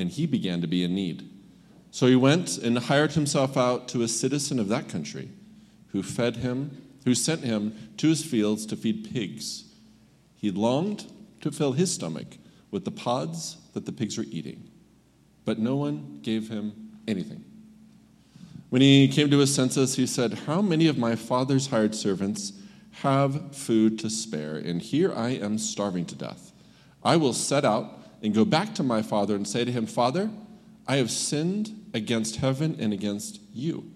and he began to be in need. So he went and hired himself out to a citizen of that country, who fed him, who sent him to his fields to feed pigs. He longed to fill his stomach with the pods that the pigs were eating but no one gave him anything. When he came to his senses, he said, How many of my father's hired servants have food to spare, and here I am starving to death? I will set out and go back to my father and say to him, Father, I have sinned against heaven and against you.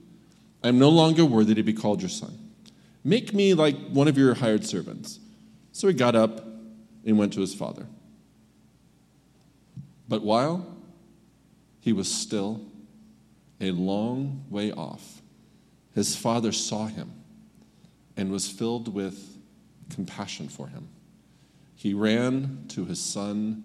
I am no longer worthy to be called your son. Make me like one of your hired servants. So he got up and went to his father. But while he was still a long way off. His father saw him and was filled with compassion for him. He ran to his son,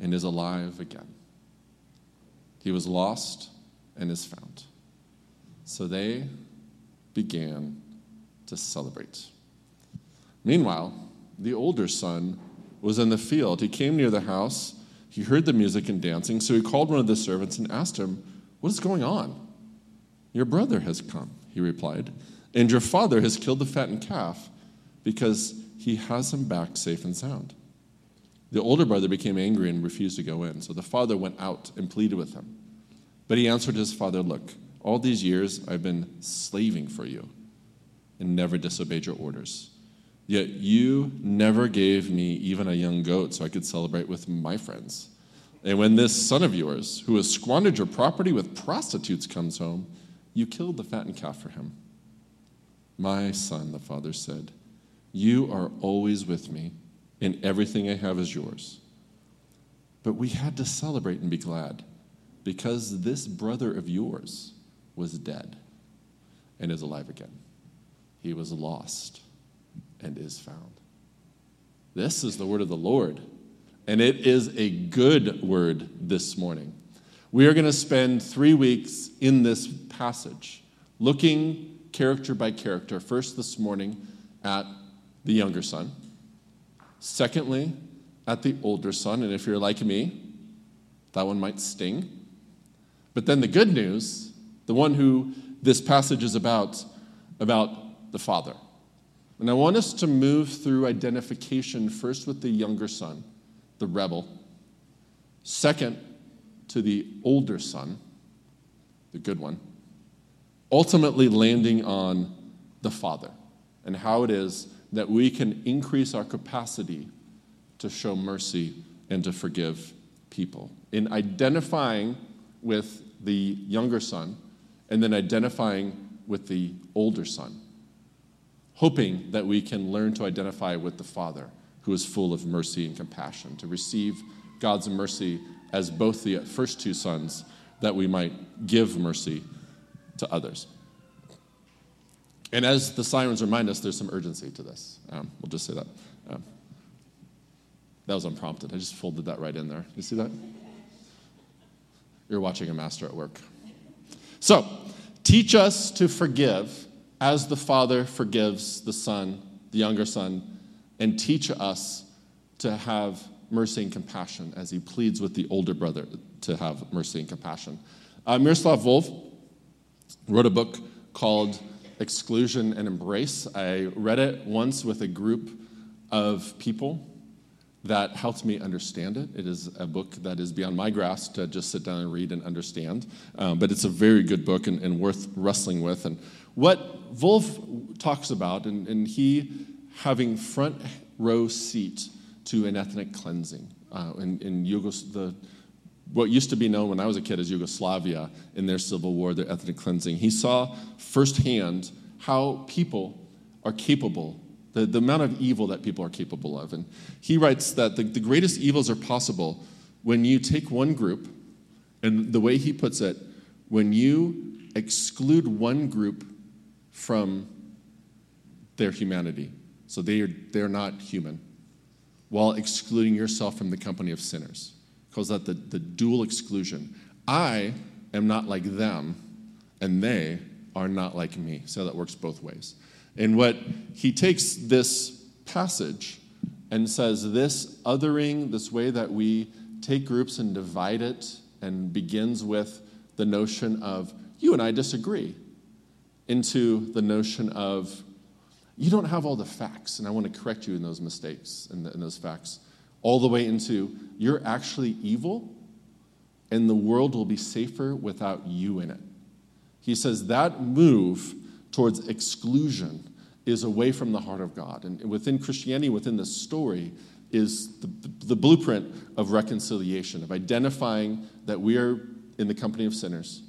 and is alive again. He was lost and is found. So they began to celebrate. Meanwhile, the older son was in the field. He came near the house he heard the music and dancing, so he called one of the servants and asked him, What is going on? Your brother has come, he replied, and your father has killed the fattened calf because he has him back safe and sound. The older brother became angry and refused to go in, so the father went out and pleaded with him. But he answered his father, Look, all these years I've been slaving for you and never disobeyed your orders. Yet you never gave me even a young goat so I could celebrate with my friends. And when this son of yours, who has squandered your property with prostitutes, comes home, you killed the fattened calf for him. My son, the father said, You are always with me, and everything I have is yours. But we had to celebrate and be glad because this brother of yours was dead and is alive again. He was lost and is found. This is the word of the Lord, and it is a good word this morning. We are going to spend three weeks in this passage, looking character by character. First, this morning, at the younger son. Secondly, at the older son. And if you're like me, that one might sting. But then the good news, the one who this passage is about, about the father. And I want us to move through identification first with the younger son, the rebel, second to the older son, the good one, ultimately landing on the father and how it is that we can increase our capacity to show mercy and to forgive people. In identifying with the younger son and then identifying with the older son hoping that we can learn to identify with the Father who is full of mercy and compassion, to receive God's mercy as both the first two sons, that we might give mercy to others. And as the sirens remind us, there's some urgency to this. Um, we'll just say that. Um, that was unprompted. I just folded that right in there. You see that? You're watching a master at work. So, teach us to forgive as the Father forgives the Son, the younger son, and teach us to have mercy and compassion as he pleads with the older brother to have mercy and compassion. Uh, Miroslav Volf wrote a book called Exclusion and Embrace. I read it once with a group of people, that helped me understand it. It is a book that is beyond my grasp to just sit down and read and understand, um, but it's a very good book and, and, worth wrestling with. And what Volf talks about, and, and he having front row seat to an ethnic cleansing uh, in, in Yugos- the, what used to be known when I was a kid as Yugoslavia in their civil war, their ethnic cleansing. He saw firsthand how people are capable the, the amount of evil that people are capable of. And he writes that the, the greatest evils are possible when you take one group, and the way he puts it, when you exclude one group from their humanity. So they are, they're not human, while excluding yourself from the company of sinners. Calls that the, the dual exclusion. I am not like them, and they are not like me. So that works both ways. And what he takes this passage and says this othering, this way that we take groups and divide it, and begins with the notion of you and I disagree, into the notion of you don't have all the facts, and I want to correct you in those mistakes and those facts, all the way into you're actually evil, and the world will be safer without you in it. He says that move towards exclusion is away from the heart of God. And within Christianity, within this story, is the, the blueprint of reconciliation, of identifying that we are in the company of sinners,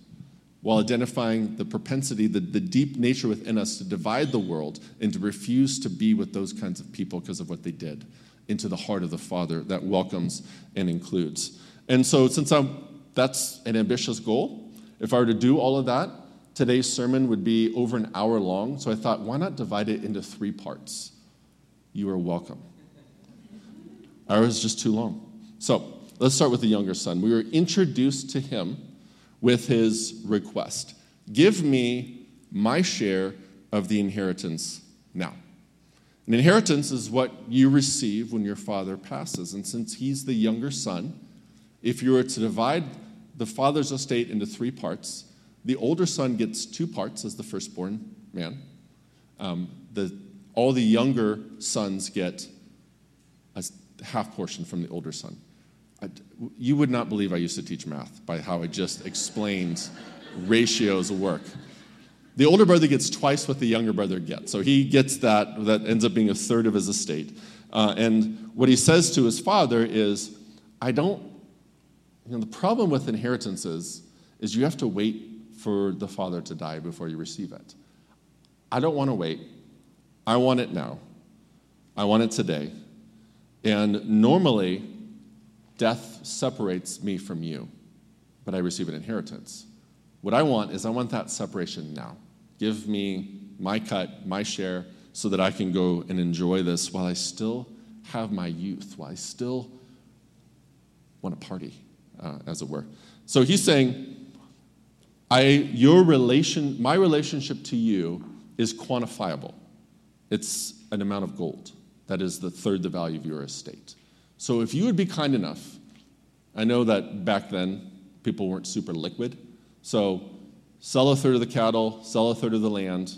while identifying the propensity, the, the deep nature within us to divide the world and to refuse to be with those kinds of people because of what they did, into the heart of the Father that welcomes and includes. And so, since I'm, that's an ambitious goal, if I were to do all of that, Today's sermon would be over an hour long, so I thought, why not divide it into three parts? You are welcome. Ours is just too long. So let's start with the younger son. We were introduced to him with his request Give me my share of the inheritance. An inheritance is what you receive when your father passes. And since he's the younger son, if you were to divide the father's estate into three parts, the older son gets two parts as the firstborn man. Um, the, all the younger sons get a half portion from the older son. I, you would not believe I used to teach math by how I just explained ratios of work. The older brother gets twice what the younger brother gets. So he gets that, that ends up being a third of his estate. Uh, and what he says to his father is, I don't, you know, the problem with inheritances is you have to wait for the father to die before you receive it. I don't want to wait. I want it now. I want it today. And normally, death separates me from you, but I receive an inheritance. What I want is I want that separation now. Give me my cut, my share, so that I can go and enjoy this while I still have my youth, while I still want to party, uh, as it were. So he's saying, I, your relation, my relationship to you is quantifiable. It's an amount of gold. That is the third the value of your estate. So if you would be kind enough, I know that back then people weren't super liquid. So sell a third of the cattle, sell a third of the land,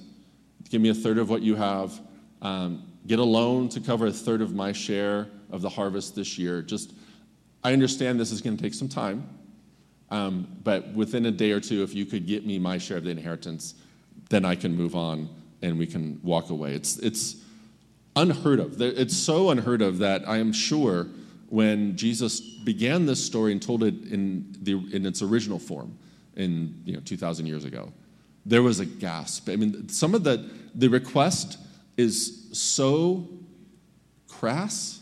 give me a third of what you have, um, get a loan to cover a third of my share of the harvest this year. Just, I understand this is going to take some time. Um, but within a day or two, if you could get me my share of the inheritance, then I can move on and we can walk away. It's, it's unheard of. It's so unheard of that I am sure when Jesus began this story and told it in, the, in its original form in you know, 2,000 years ago, there was a gasp. I mean, some of the, the request is so crass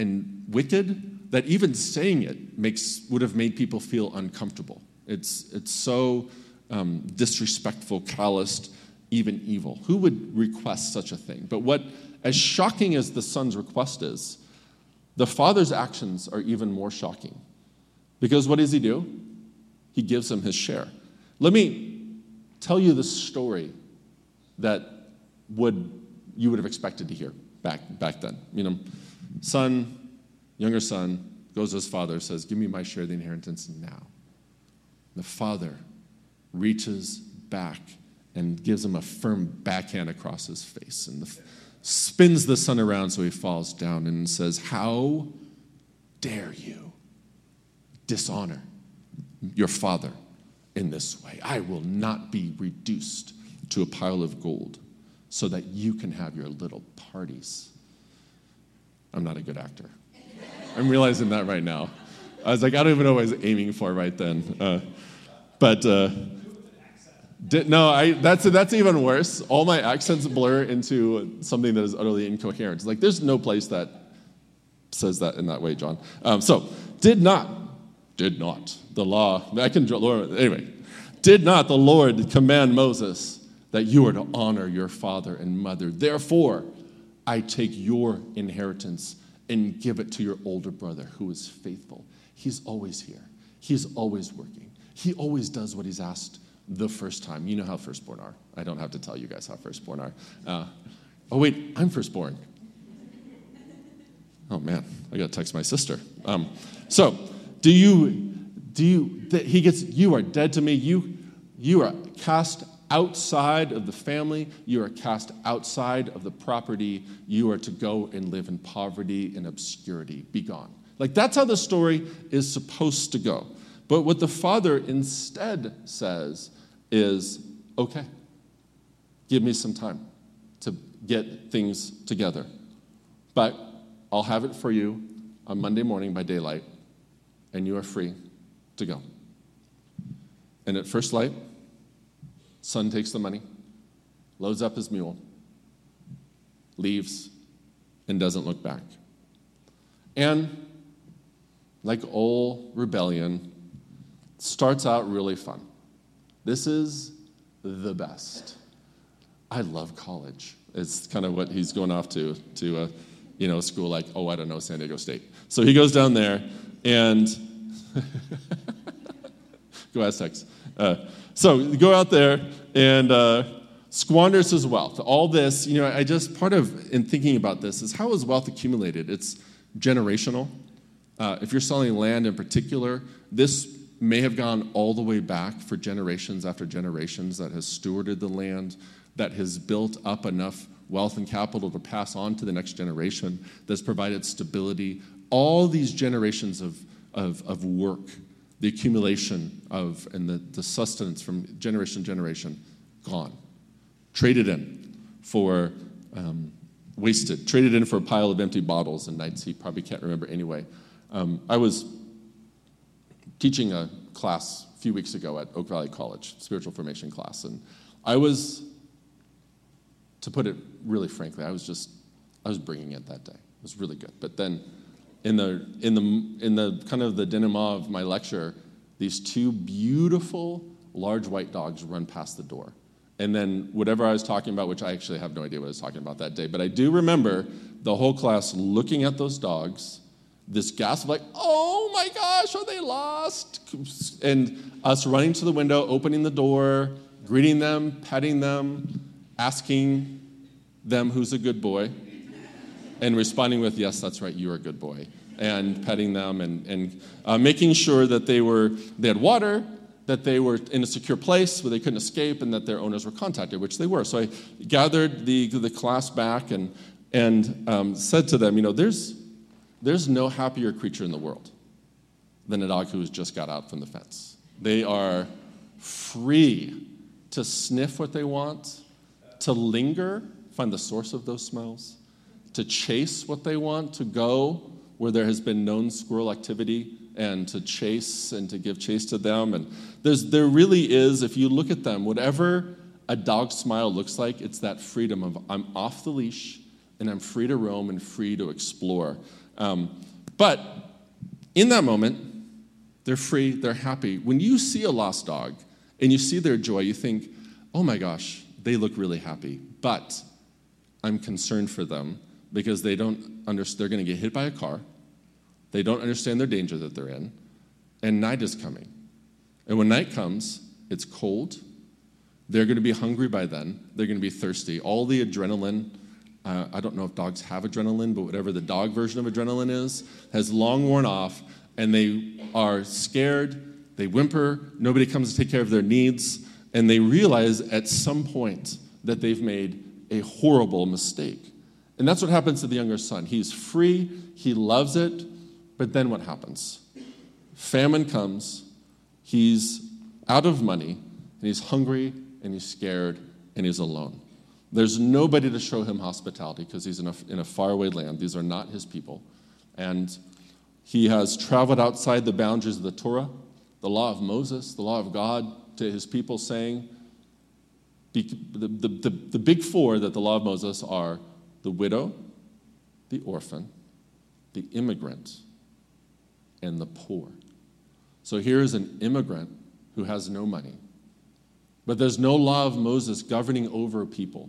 and wicked that even saying it makes, would have made people feel uncomfortable. It's, it's so um, disrespectful, calloused, even evil. Who would request such a thing? But what, as shocking as the son's request is, the father's actions are even more shocking. Because what does he do? He gives him his share. Let me tell you the story that would you would have expected to hear back, back then. You know, son younger son goes to his father, says, Give me my share of the inheritance now. The father reaches back and gives him a firm backhand across his face. And the spins the son around so he falls down and says, How dare you dishonor your father in this way? I will not be reduced to a pile of gold so that you can have your little parties. I'm not a good actor. I'm realizing that right now. I was like, I don't even know what I was aiming for right then. Uh, but uh, did, no, I, that's, that's even worse. All my accents blur into something that is utterly incoherent. Like, there's no place that says that in that way, Jon. Um, so, did not, did not, the law, I can, anyway, did not the Lord command Moses that you are to honor your father and mother? Therefore, I take your inheritance and give it to your older brother who is faithful. He's always here, he's always working, he always does what he's asked the first time. You know how firstborn are. I don't have to tell you guys how firstborn are. Uh, oh, wait, I'm firstborn. Oh, man, I got to text my sister. Um, so, do you, do you, th- he gets, you are dead to me. You, you are cast outside of the family. You are cast outside of the property. You are to go and live in poverty and obscurity. Be gone. Like, that's how the story is supposed to go. But what the father instead says is okay, give me some time to get things together. But I'll have it for you on Monday morning by daylight, and you are free to go. And at first light, son takes the money, loads up his mule, leaves, and doesn't look back. And like all rebellion, starts out really fun. This is the best. I love college. It's kind of what he's going off to, to a you know, school like, oh, I don't know, San Diego State. So he goes down there and go Aztecs. Uh, so go out there and uh, squanders his wealth. All this, you know, I just, part of in thinking about this is how is wealth accumulated? It's generational. Uh, if you're selling land in particular, this may have gone all the way back for generations after generations that has stewarded the land, that has built up enough wealth and capital to pass on to the next generation, that's provided stability. All these generations of, of, of work, the accumulation of, and the, the sustenance from generation to generation, gone. Traded in for um, wasted, traded in for a pile of empty bottles and nights he probably can't remember anyway. Um, I was teaching a class a few weeks ago at Oak Valley College, spiritual formation class, and I was, to put it really frankly, I was just, I was bringing it that day. It was really good. But then, in the in the in the kind of the denouement of my lecture, these two beautiful large white dogs run past the door. And then whatever I was talking about, which I actually have no idea what I was talking about that day, but I do remember the whole class looking at those dogs this gasp of like, oh my gosh, are they lost? And us running to the window, opening the door, greeting them, petting them, asking them who's a good boy, and responding with, yes, that's right, you're a good boy, and petting them and, and uh, making sure that they were, they had water, that they were in a secure place where they couldn't escape and that their owners were contacted, which they were. So I gathered the, the class back and, and um, said to them, you know, there's, there's no happier creature in the world than a dog who has just got out from the fence. They are free to sniff what they want, to linger, find the source of those smells, to chase what they want, to go where there has been known squirrel activity and to chase and to give chase to them. And there's, there really is, if you look at them, whatever a dog smile looks like, it's that freedom of I'm off the leash and I'm free to roam and free to explore. Um, but in that moment, they're free, they're happy. When you see a lost dog and you see their joy, you think, oh my gosh, they look really happy. But I'm concerned for them because they don't understand, they're going to get hit by a car. They don't understand their danger that they're in. And night is coming. And when night comes, it's cold. They're going to be hungry by then. They're going to be thirsty. All the adrenaline uh, I don't know if dogs have adrenaline, but whatever the dog version of adrenaline is, has long worn off, and they are scared, they whimper, nobody comes to take care of their needs, and they realize at some point that they've made a horrible mistake. And that's what happens to the younger son. He's free, he loves it, but then what happens? Famine comes, he's out of money, and he's hungry, and he's scared, and he's alone. There's nobody to show him hospitality because he's in a, in a faraway land. These are not his people. And he has traveled outside the boundaries of the Torah, the law of Moses, the law of God to his people, saying, the, the, the, the big four that the law of Moses are the widow, the orphan, the immigrant, and the poor. So here is an immigrant who has no money. But there's no law of Moses governing over people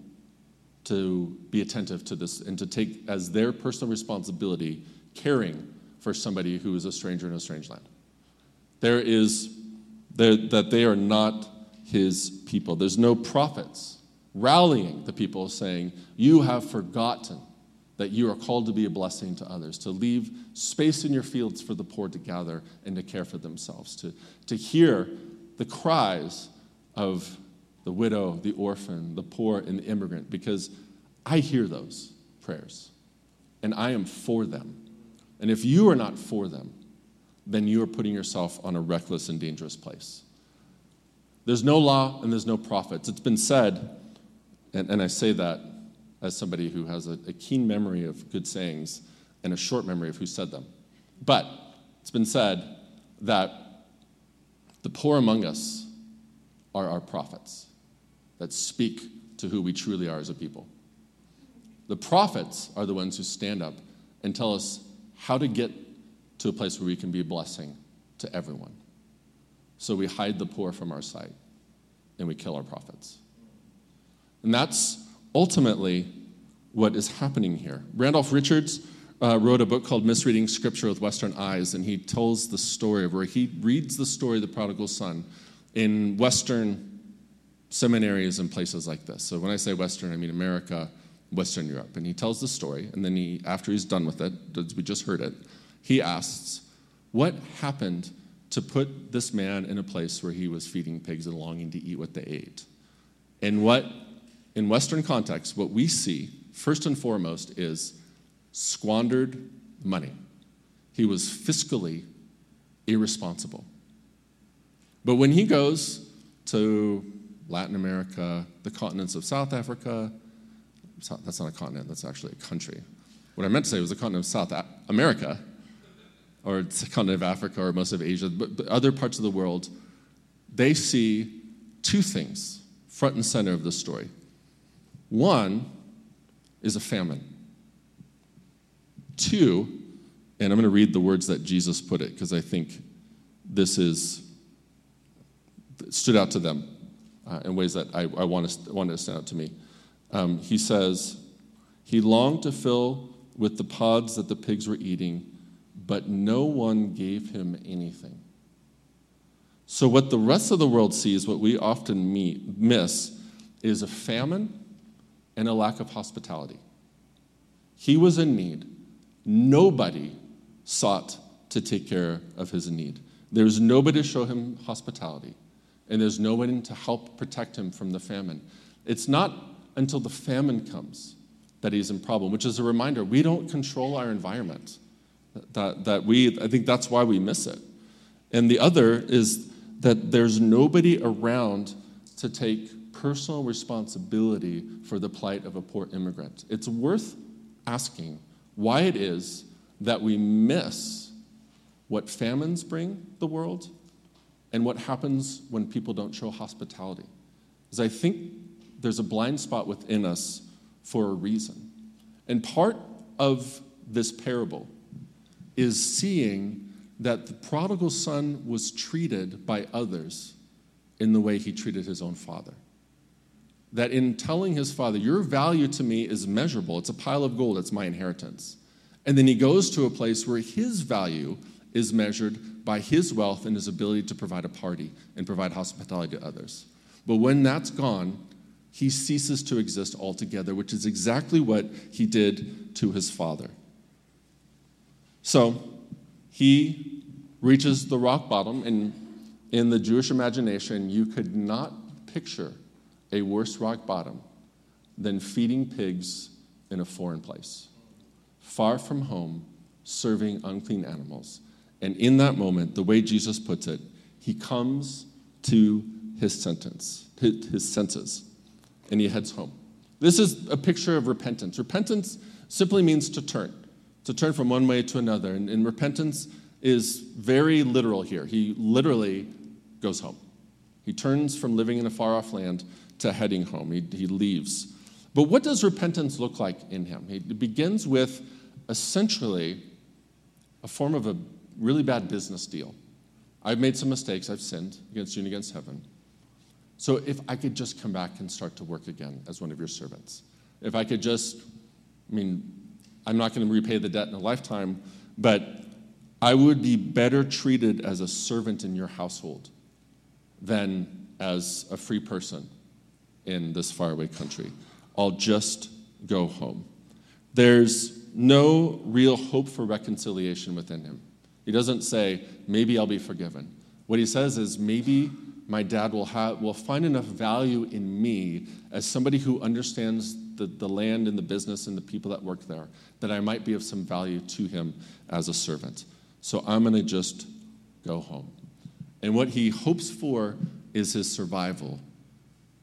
to be attentive to this and to take as their personal responsibility caring for somebody who is a stranger in a strange land. There is that they are not his people. There's no prophets rallying the people, saying, You have forgotten that you are called to be a blessing to others, to leave space in your fields for the poor to gather and to care for themselves, to, to hear the cries of the widow, the orphan, the poor, and the immigrant, because I hear those prayers and I am for them. And if you are not for them, then you are putting yourself on a reckless and dangerous place. There's no law and there's no prophets. It's been said and, and I say that as somebody who has a, a keen memory of good sayings and a short memory of who said them. But it's been said that the poor among us are our prophets that speak to who we truly are as a people. The prophets are the ones who stand up and tell us how to get to a place where we can be a blessing to everyone. So we hide the poor from our sight and we kill our prophets. And that's ultimately what is happening here. Randolph Richards uh, wrote a book called Misreading Scripture with Western Eyes, and he tells the story of where he reads the story of the prodigal son in Western seminaries and places like this. So when I say Western, I mean America, Western Europe. And he tells the story, and then he, after he's done with it, we just heard it, he asks, What happened to put this man in a place where he was feeding pigs and longing to eat what they ate? And what in Western context, what we see, first and foremost, is squandered money. He was fiscally irresponsible. But when he goes to Latin America, the continents of South Africa, that's not a continent, that's actually a country. What I meant to say was the continent of South America, or the continent of Africa, or most of Asia, but other parts of the world, they see two things front and center of the story. One is a famine. Two, and I'm going to read the words that Jesus put it because I think this is stood out to them uh, in ways that I, I want to, wanted to stand out to me. Um, he says, He longed to fill with the pods that the pigs were eating, but no one gave him anything. So, what the rest of the world sees, what we often meet, miss, is a famine and a lack of hospitality. He was in need. Nobody sought to take care of his need. There's nobody to show him hospitality, and there's no one to help protect him from the famine. It's not until the famine comes that he's in problem, which is a reminder we don't control our environment. That, that we, I think that's why we miss it. And the other is that there's nobody around to take personal responsibility for the plight of a poor immigrant. It's worth asking why it is that we miss what famines bring the world and what happens when people don't show hospitality. Because I think there's a blind spot within us for a reason. And part of this parable is seeing that the prodigal son was treated by others in the way he treated his own father that in telling his father, Your value to me is measurable, it's a pile of gold, it's my inheritance. And then he goes to a place where his value is measured by his wealth and his ability to provide a party and provide hospitality to others. But when that's gone, he ceases to exist altogether, which is exactly what he did to his father. So he reaches the rock bottom, and in the Jewish imagination, you could not picture a worse rock bottom than feeding pigs in a foreign place, far from home, serving unclean animals. And in that moment, the way Jesus puts it, he comes to his sentence, his senses, and he heads home. This is a picture of repentance. Repentance simply means to turn, to turn from one way to another. And, and repentance is very literal here. He literally goes home. He turns from living in a far off land to heading home. He, he leaves. But what does repentance look like in him? It begins with essentially a form of a really bad business deal. I've made some mistakes, I've sinned against you and against heaven. So if I could just come back and start to work again as one of your servants, if I could just, I mean, I'm not going to repay the debt in a lifetime, but I would be better treated as a servant in your household than as a free person in this faraway country. I'll just go home. There's no real hope for reconciliation within him. He doesn't say, maybe I'll be forgiven. What he says is, maybe my dad will, have, will find enough value in me as somebody who understands the, the land and the business and the people that work there that I might be of some value to him as a servant. So I'm going to just go home. And what he hopes for is his survival.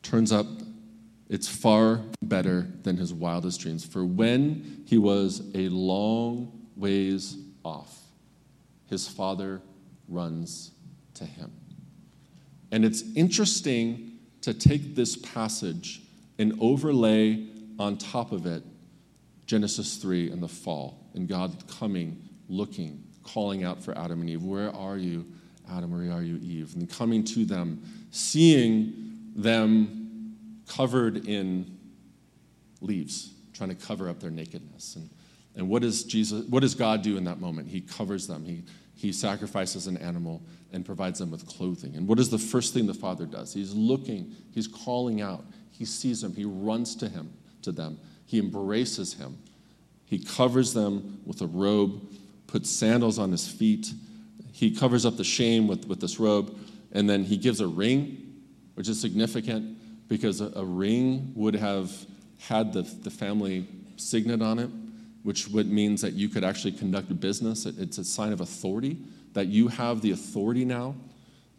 Turns up it's far better than his wildest dreams. For when he was a long ways off, his father runs to him. And it's interesting to take this passage and overlay on top of it Genesis 3 and the fall, and God coming, looking, calling out for Adam and Eve. Where are you, Adam? Where are you, Eve? And coming to them, seeing them covered in leaves, trying to cover up their nakedness. And, and what does Jesus, what does God do in that moment? He covers them. He, he sacrifices an animal and provides them with clothing. And what is the first thing the Father does? He's looking, he's calling out. He sees them, he runs to him, to them. He embraces him. He covers them with a robe, puts sandals on his feet. He covers up the shame with, with this robe, and then he gives a ring, which is significant because a, a ring would have had the, the family signet on it, which would, means that you could actually conduct a business. It, it's a sign of authority, that you have the authority now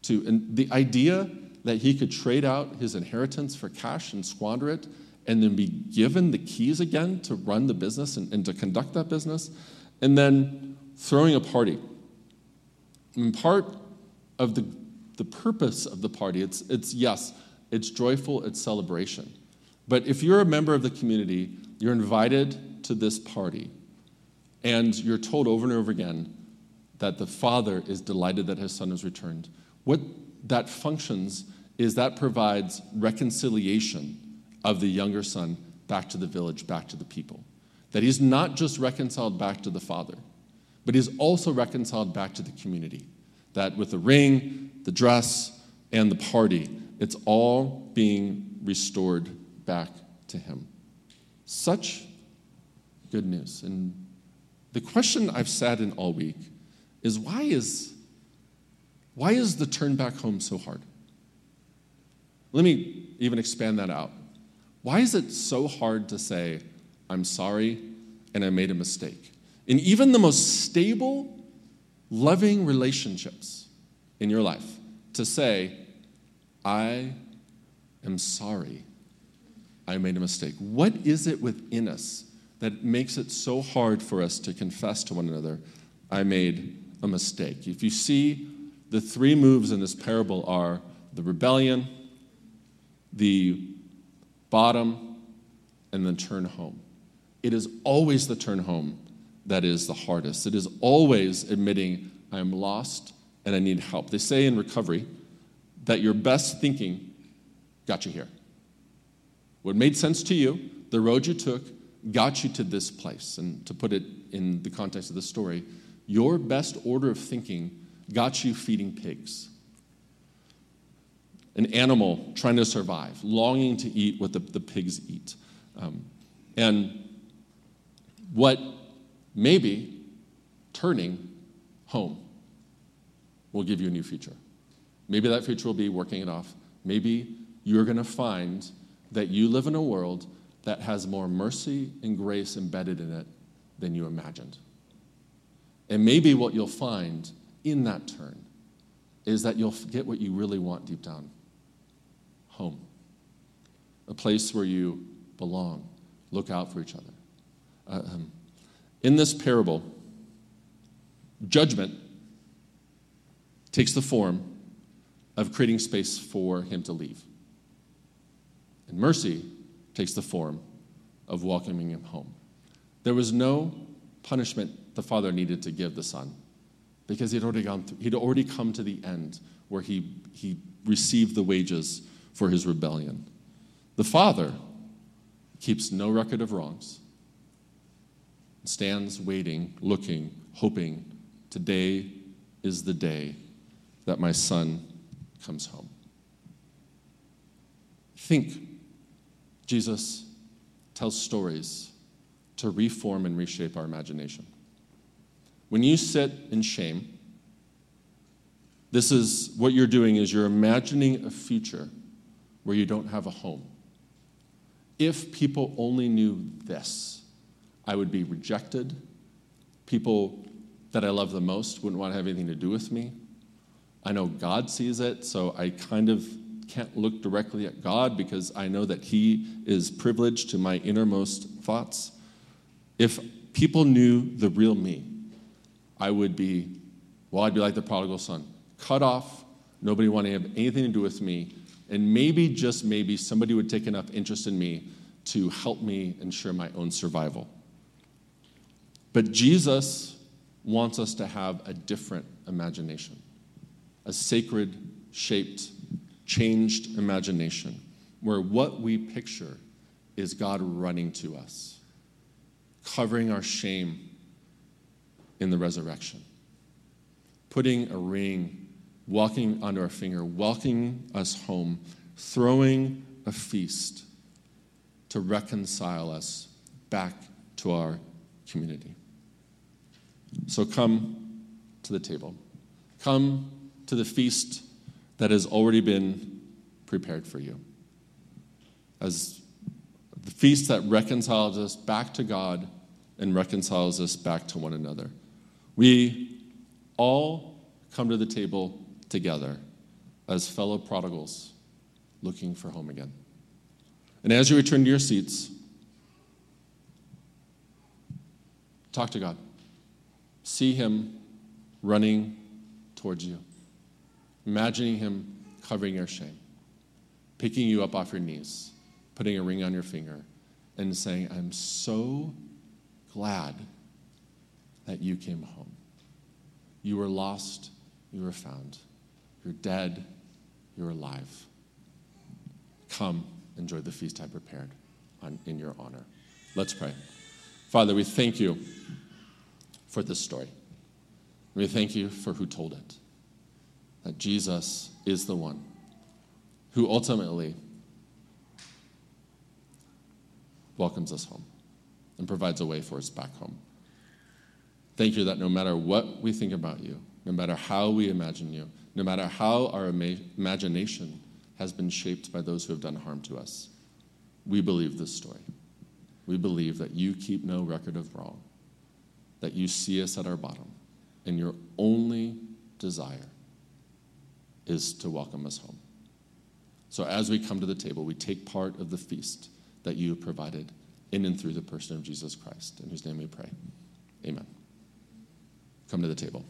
to. And the idea that he could trade out his inheritance for cash and squander it and then be given the keys again to run the business and, and to conduct that business, and then throwing a party. And part of the, the purpose of the party, it's, it's yes, it's joyful, it's celebration. But if you're a member of the community, you're invited to this party, and you're told over and over again that the father is delighted that his son has returned. What that functions is that provides reconciliation of the younger son back to the village, back to the people. That he's not just reconciled back to the father, but he's also reconciled back to the community. That with the ring, the dress, and the party, it's all being restored back to Him. Such good news. And the question I've sat in all week is why is, why is the turn back home so hard? Let me even expand that out. Why is it so hard to say, I'm sorry and I made a mistake? In even the most stable, loving relationships in your life, to say, I am sorry. I made a mistake. What is it within us that makes it so hard for us to confess to one another, I made a mistake? If you see, the three moves in this parable are the rebellion, the bottom, and then turn home. It is always the turn home that is the hardest. It is always admitting, I am lost and I need help. They say in recovery, that your best thinking got you here. What made sense to you, the road you took, got you to this place. And to put it in the context of the story, your best order of thinking got you feeding pigs. An animal trying to survive, longing to eat what the, the pigs eat. Um, and what maybe turning home will give you a new future. Maybe that future will be working it off. Maybe you're going to find that you live in a world that has more mercy and grace embedded in it than you imagined. And maybe what you'll find in that turn is that you'll get what you really want deep down home, a place where you belong, look out for each other. Uh, um, in this parable, judgment takes the form of creating space for him to leave. And mercy takes the form of welcoming him home. There was no punishment the father needed to give the son because he'd already, gone through, he'd already come to the end where he, he received the wages for his rebellion. The father keeps no record of wrongs, stands waiting, looking, hoping today is the day that my son comes home. Think Jesus tells stories to reform and reshape our imagination. When you sit in shame, this is what you're doing is you're imagining a future where you don't have a home. If people only knew this, I would be rejected. People that I love the most wouldn't want to have anything to do with me. I know God sees it, so I kind of can't look directly at God because I know that He is privileged to my innermost thoughts. If people knew the real me, I would be, well, I'd be like the prodigal son, cut off, nobody wanting to have anything to do with me, and maybe, just maybe, somebody would take enough interest in me to help me ensure my own survival. But Jesus wants us to have a different imagination, a sacred, shaped, changed imagination, where what we picture is God running to us, covering our shame in the resurrection, putting a ring, walking under our finger, welcoming us home, throwing a feast to reconcile us back to our community. So come to the table. Come to the feast that has already been prepared for you. As the feast that reconciles us back to God and reconciles us back to one another. We all come to the table together as fellow prodigals looking for home again. And as you return to your seats, talk to God. See Him running towards you, imagining Him covering your shame, picking you up off your knees, putting a ring on your finger, and saying, I'm so glad that you came home. You were lost, you were found. You're dead, you're alive. Come, enjoy the feast I prepared on, in your honor. Let's pray. Father, we thank you for this story. We thank you for who told it. That Jesus is the one who ultimately welcomes us home and provides a way for us back home. Thank you that no matter what we think about you, no matter how we imagine you, no matter how our ima- imagination has been shaped by those who have done harm to us, we believe this story. We believe that you keep no record of wrong, that you see us at our bottom, and your only desire is to welcome us home. So as we come to the table, we take part of the feast that you have provided in and through the person of Jesus Christ, in whose name we pray. Amen. Come to the table.